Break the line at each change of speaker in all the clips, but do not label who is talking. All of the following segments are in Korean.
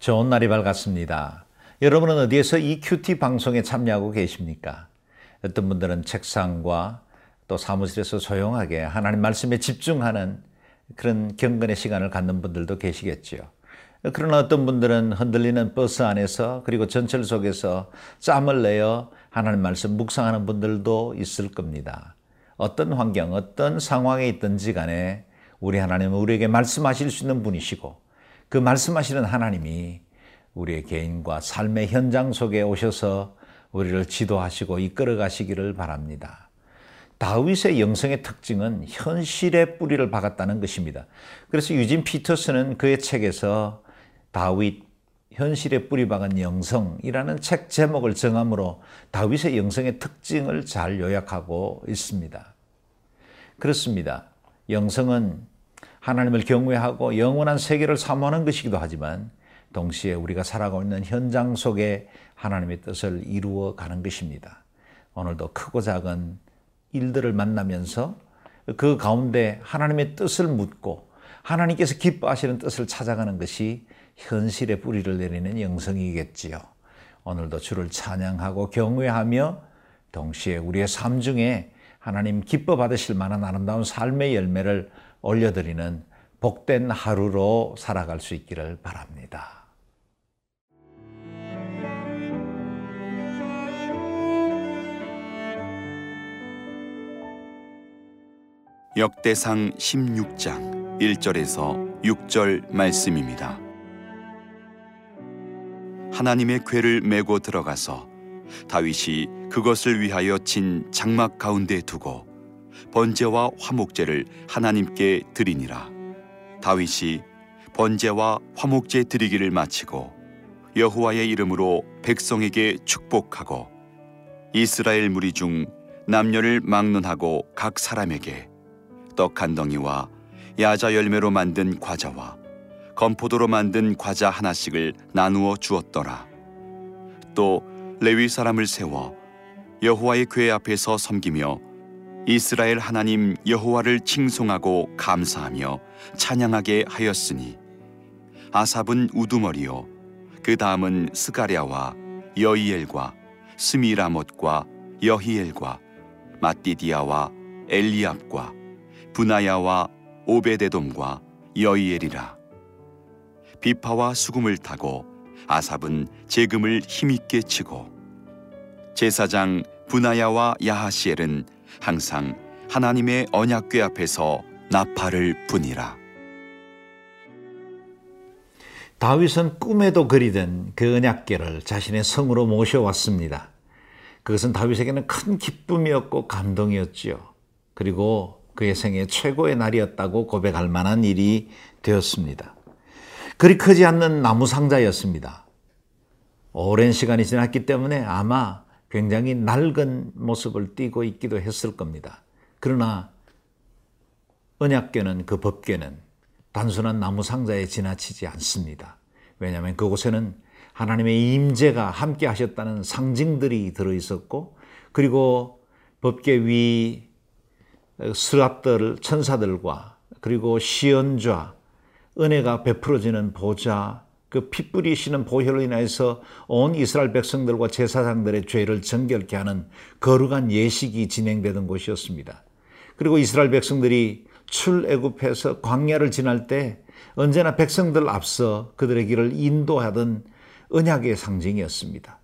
좋은 날이 밝았습니다. 여러분은 어디에서 이 큐티 방송에 참여하고 계십니까? 어떤 분들은 책상과 또 사무실에서 조용하게 하나님 말씀에 집중하는 그런 경건의 시간을 갖는 분들도 계시겠지요. 그러나 어떤 분들은 흔들리는 버스 안에서 그리고 전철 속에서 짬을 내어 하나님 말씀 묵상하는 분들도 있을 겁니다. 어떤 환경, 어떤 상황에 있든지 간에 우리 하나님은 우리에게 말씀하실 수 있는 분이시고 그 말씀하시는 하나님이 우리의 개인과 삶의 현장 속에 오셔서 우리를 지도하시고 이끌어 가시기를 바랍니다. 다윗의 영성의 특징은 현실의 뿌리를 박았다는 것입니다. 그래서 유진 피터스는 그의 책에서 다윗 현실의 뿌리 박은 영성이라는 책 제목을 정함으로 다윗의 영성의 특징을 잘 요약하고 있습니다. 그렇습니다. 영성은 하나님을 경외하고 영원한 세계를 사모하는 것이기도 하지만 동시에 우리가 살아가고 있는 현장 속에 하나님의 뜻을 이루어 가는 것입니다. 오늘도 크고 작은 일들을 만나면서 그 가운데 하나님의 뜻을 묻고 하나님께서 기뻐하시는 뜻을 찾아가는 것이 현실의 뿌리를 내리는 영성이겠지요. 오늘도 주를 찬양하고 경외하며 동시에 우리의 삶 중에 하나님 기뻐 받으실 만한 아름다운 삶의 열매를 올려드리는 복된 하루로 살아갈 수 있기를 바랍니다.
역대상 16장 1절에서 6절 말씀입니다. 하나님의 궤를 메고 들어가서 다윗이 그것을 위하여 친 장막 가운데 두고 번제와 화목제를 하나님께 드리니라. 다윗이 번제와 화목제 드리기를 마치고 여호와의 이름으로 백성에게 축복하고 이스라엘 무리 중 남녀를 막론하고 각 사람에게 떡 한 덩이와 야자 열매로 만든 과자와 건포도로 만든 과자 하나씩을 나누어 주었더라. 또 레위 사람을 세워 여호와의 궤 앞에서 섬기며 이스라엘 하나님 여호와를 칭송하고 감사하며 찬양하게 하였으니 아삽은 우두머리요 그 다음은 스가랴와 여이엘과 스미라못과 여히엘과 마띠디아와 엘리압과 분하야와 오베데돔과 여이엘이라. 비파와 수금을 타고 아삽은 재금을 힘있게 치고 제사장 분하야와 야하시엘은 항상 하나님의 언약궤 앞에서 나팔을 분이라.
다윗은 꿈에도 그리던 그 언약궤를 자신의 성으로 모셔왔습니다. 그것은 다윗에게는 큰 기쁨이었고 감동이었지요. 그리고 그의 생애 최고의 날이었다고 고백할 만한 일이 되었습니다. 그리 크지 않는 나무 상자였습니다. 오랜 시간이 지났기 때문에 아마 굉장히 낡은 모습을 띠고 있기도 했을 겁니다. 그러나 언약궤는 그 법궤는 단순한 나무 상자에 지나치지 않습니다. 왜냐하면 그곳에는 하나님의 임재가 함께 하셨다는 상징들이 들어 있었고 그리고 법궤 위 스랍들 천사들과 그리고 시연좌 은혜가 베풀어지는 보좌 그 피 뿌리시는 보혈로 인해서 온 이스라엘 백성들과 제사장들의 죄를 정결케 하는 거룩한 예식이 진행되던 곳이었습니다. 그리고 이스라엘 백성들이 출애굽해서 광야를 지날 때 언제나 백성들 앞서 그들의 길을 인도하던 언약의 상징이었습니다.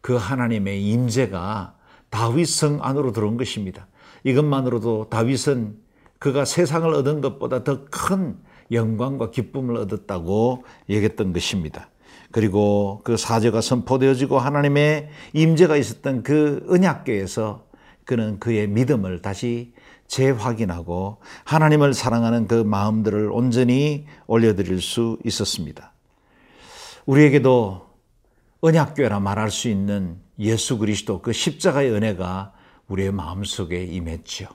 그 하나님의 임재가 다윗 성 안으로 들어온 것입니다. 이것만으로도 다윗은 그가 세상을 얻은 것보다 더 큰 영광과 기쁨을 얻었다고 얘기했던 것입니다. 그리고 그 사제가 선포되어지고 하나님의 임재가 있었던 그 언약궤에서 그는 그의 믿음을 다시 재확인하고 하나님을 사랑하는 그 마음들을 온전히 올려드릴 수 있었습니다. 우리에게도 언약궤라 말할 수 있는 예수 그리스도 그 십자가의 은혜가 우리의 마음속에 임했지요.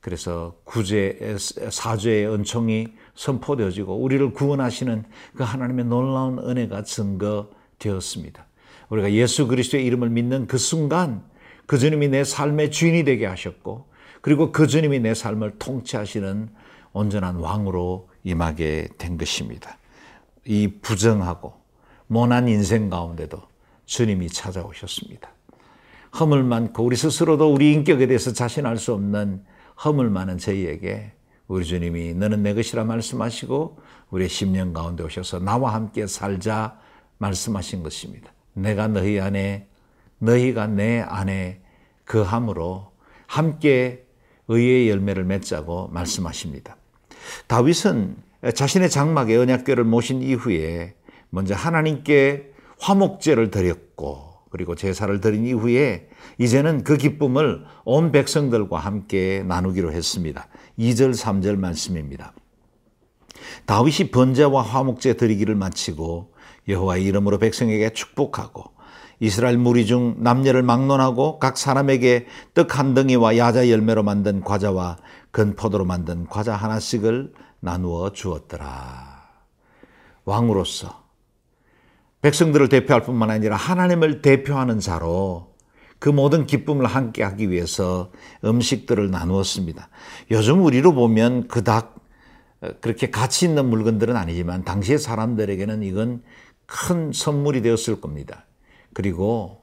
그래서 구제 사죄의 은총이 선포되어지고 우리를 구원하시는 그 하나님의 놀라운 은혜가 증거되었습니다. 우리가 예수 그리스도의 이름을 믿는 그 순간 그 주님이 내 삶의 주인이 되게 하셨고 그리고 그 주님이 내 삶을 통치하시는 온전한 왕으로 임하게 된 것입니다. 이 부정하고 모난 인생 가운데도 주님이 찾아오셨습니다. 허물 많고 우리 스스로도 우리 인격에 대해서 자신할 수 없는 허물 많은 저희에게 우리 주님이 너는 내 것이라 말씀하시고 우리의 심령 가운데 오셔서 나와 함께 살자 말씀하신 것입니다. 내가 너희 안에 너희가 내 안에 그함으로 함께 의의 열매를 맺자고 말씀하십니다. 다윗은 자신의 장막에 언약궤를 모신 이후에 먼저 하나님께 화목제를 드렸고 그리고 제사를 드린 이후에 이제는 그 기쁨을 온 백성들과 함께 나누기로 했습니다. 2절 3절 말씀입니다. 다윗이 번제와 화목제 드리기를 마치고 여호와의 이름으로 백성에게 축복하고 이스라엘 무리 중 남녀를 막론하고 각 사람에게 떡 한 덩이와 야자 열매로 만든 과자와 건포도로 만든 과자 하나씩을 나누어 주었더라. 왕으로서 백성들을 대표할 뿐만 아니라 하나님을 대표하는 자로 그 모든 기쁨을 함께 하기 위해서 음식들을 나누었습니다. 요즘 우리로 보면 그닥 그렇게 가치 있는 물건들은 아니지만 당시의 사람들에게는 이건 큰 선물이 되었을 겁니다. 그리고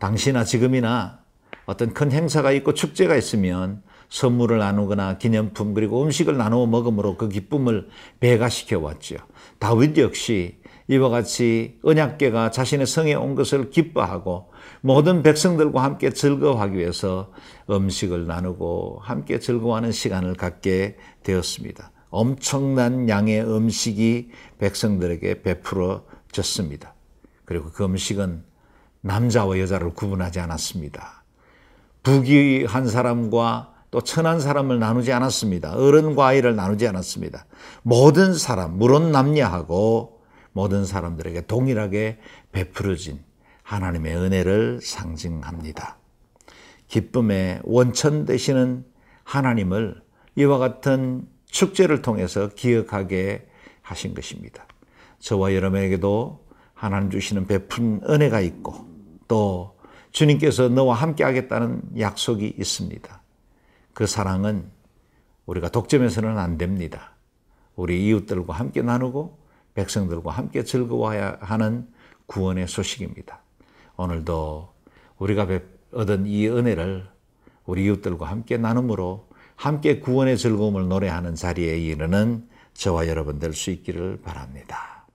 당시나 지금이나 어떤 큰 행사가 있고 축제가 있으면 선물을 나누거나 기념품 그리고 음식을 나누어 먹음으로 그 기쁨을 배가시켜 왔죠. 다윗 역시 이와 같이 언약계가 자신의 성에 온 것을 기뻐하고 모든 백성들과 함께 즐거워하기 위해서 음식을 나누고 함께 즐거워하는 시간을 갖게 되었습니다. 엄청난 양의 음식이 백성들에게 베풀어졌습니다. 그리고 그 음식은 남자와 여자를 구분하지 않았습니다. 부귀한 사람과 또 천한 사람을 나누지 않았습니다. 어른과 아이를 나누지 않았습니다. 모든 사람, 물론 남녀하고 모든 사람들에게 동일하게 베풀어진 하나님의 은혜를 상징합니다. 기쁨의 원천 되시는 하나님을 이와 같은 축제를 통해서 기억하게 하신 것입니다. 저와 여러분에게도 하나님 주시는 베푼 은혜가 있고 또 주님께서 너와 함께 하겠다는 약속이 있습니다. 그 사랑은 우리가 독점해서는 안 됩니다. 우리 이웃들과 함께 나누고 백성들과 함께 즐거워해야 하는 구원의 소식입니다. 오늘도 우리가 얻은 이 은혜를 우리 이웃들과 함께 나눔으로 함께 구원의 즐거움을 노래하는 자리에 이르는 저와 여러분 될 수 있기를 바랍니다.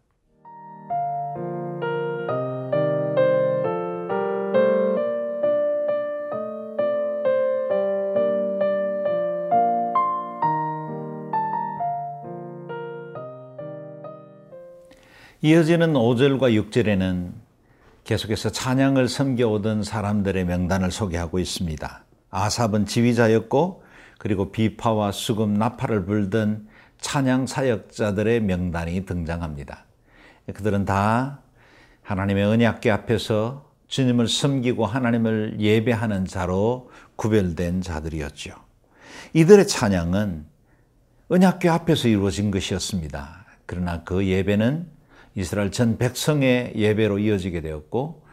이어지는 5절과 6절에는 계속해서 찬양을 섬겨오던 사람들의 명단을 소개하고 있습니다. 아삽은 지휘자였고 그리고 비파와 수금, 나팔을 불던 찬양 사역자들의 명단이 등장합니다. 그들은 다 하나님의 언약궤 앞에서 주님을 섬기고 하나님을 예배하는 자로 구별된 자들이었죠. 이들의 찬양은 언약궤 앞에서 이루어진 것이었습니다. 그러나 그 예배는 이스라엘 전 백성의 예배로 이어지게 되었고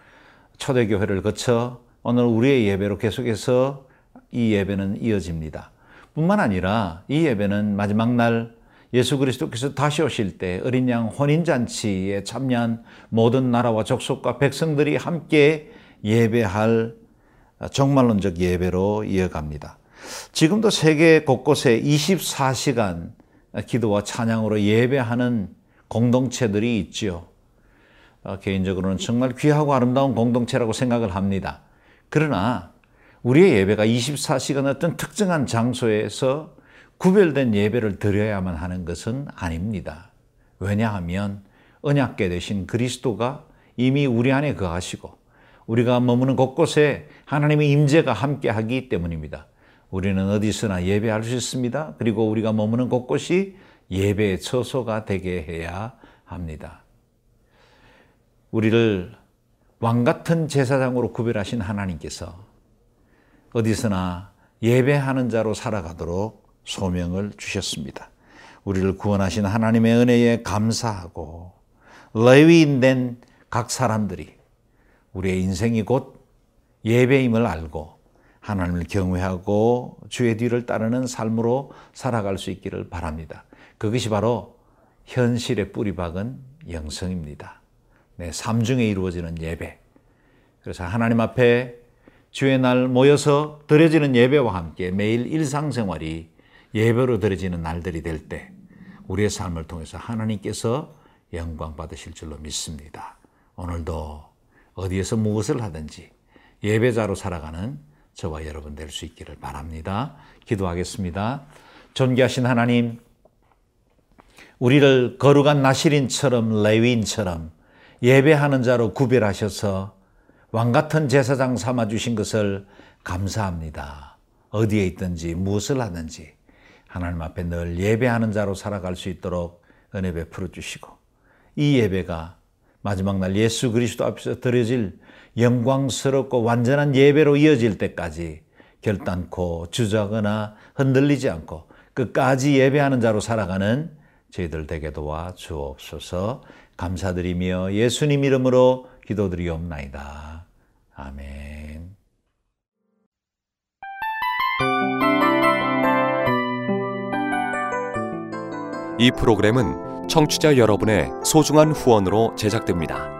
초대교회를 거쳐 오늘 우리의 예배로 계속해서 이 예배는 이어집니다. 뿐만 아니라 이 예배는 마지막 날 예수 그리스도께서 다시 오실 때 어린 양 혼인잔치에 참여한 모든 나라와 족속과 백성들이 함께 예배할 정말론적 예배로 이어갑니다. 지금도 세계 곳곳에 24시간 기도와 찬양으로 예배하는 공동체들이 있지요. 어, 개인적으로는 정말 귀하고 아름다운 공동체라고 생각을 합니다. 그러나 우리의 예배가 24시간 어떤 특정한 장소에서 구별된 예배를 드려야만 하는 것은 아닙니다. 왜냐하면 언약계 되신 그리스도가 이미 우리 안에 거하시고 우리가 머무는 곳곳에 하나님의 임재가 함께하기 때문입니다. 우리는 어디서나 예배할 수 있습니다. 그리고 우리가 머무는 곳곳이 예배의 처소가 되게 해야 합니다. 우리를 왕 같은 제사장으로 구별하신 하나님께서 어디서나 예배하는 자로 살아가도록 소명을 주셨습니다. 우리를 구원하신 하나님의 은혜에 감사하고 레위인 된 각 사람들이 우리의 인생이 곧 예배임을 알고 하나님을 경외하고 주의 뒤를 따르는 삶으로 살아갈 수 있기를 바랍니다. 그것이 바로 현실의 뿌리박은 영성입니다. 네, 삶 중에 이루어지는 예배. 그래서 하나님 앞에 주의 날 모여서 드려지는 예배와 함께 매일 일상생활이 예배로 드려지는 날들이 될 때 우리의 삶을 통해서 하나님께서 영광 받으실 줄로 믿습니다. 오늘도 어디에서 무엇을 하든지 예배자로 살아가는 저와 여러분 될 수 있기를 바랍니다. 기도하겠습니다. 존귀하신 하나님, 우리를 거룩한 나시린처럼 레위인처럼 예배하는 자로 구별하셔서 왕 같은 제사장 삼아 주신 것을 감사합니다. 어디에 있든지 무엇을 하든지 하나님 앞에 늘 예배하는 자로 살아갈 수 있도록 은혜 베풀어 주시고 이 예배가 마지막 날 예수 그리스도 앞에서 드려질 영광스럽고 완전한 예배로 이어질 때까지 결단코 주저하거나 흔들리지 않고 끝까지 예배하는 자로 살아가는 저희들 되게 도와 주옵소서 감사드리며 예수님 이름으로 기도드리옵나이다. 아멘.
이 프로그램은 청취자 여러분의 소중한 후원으로 제작됩니다.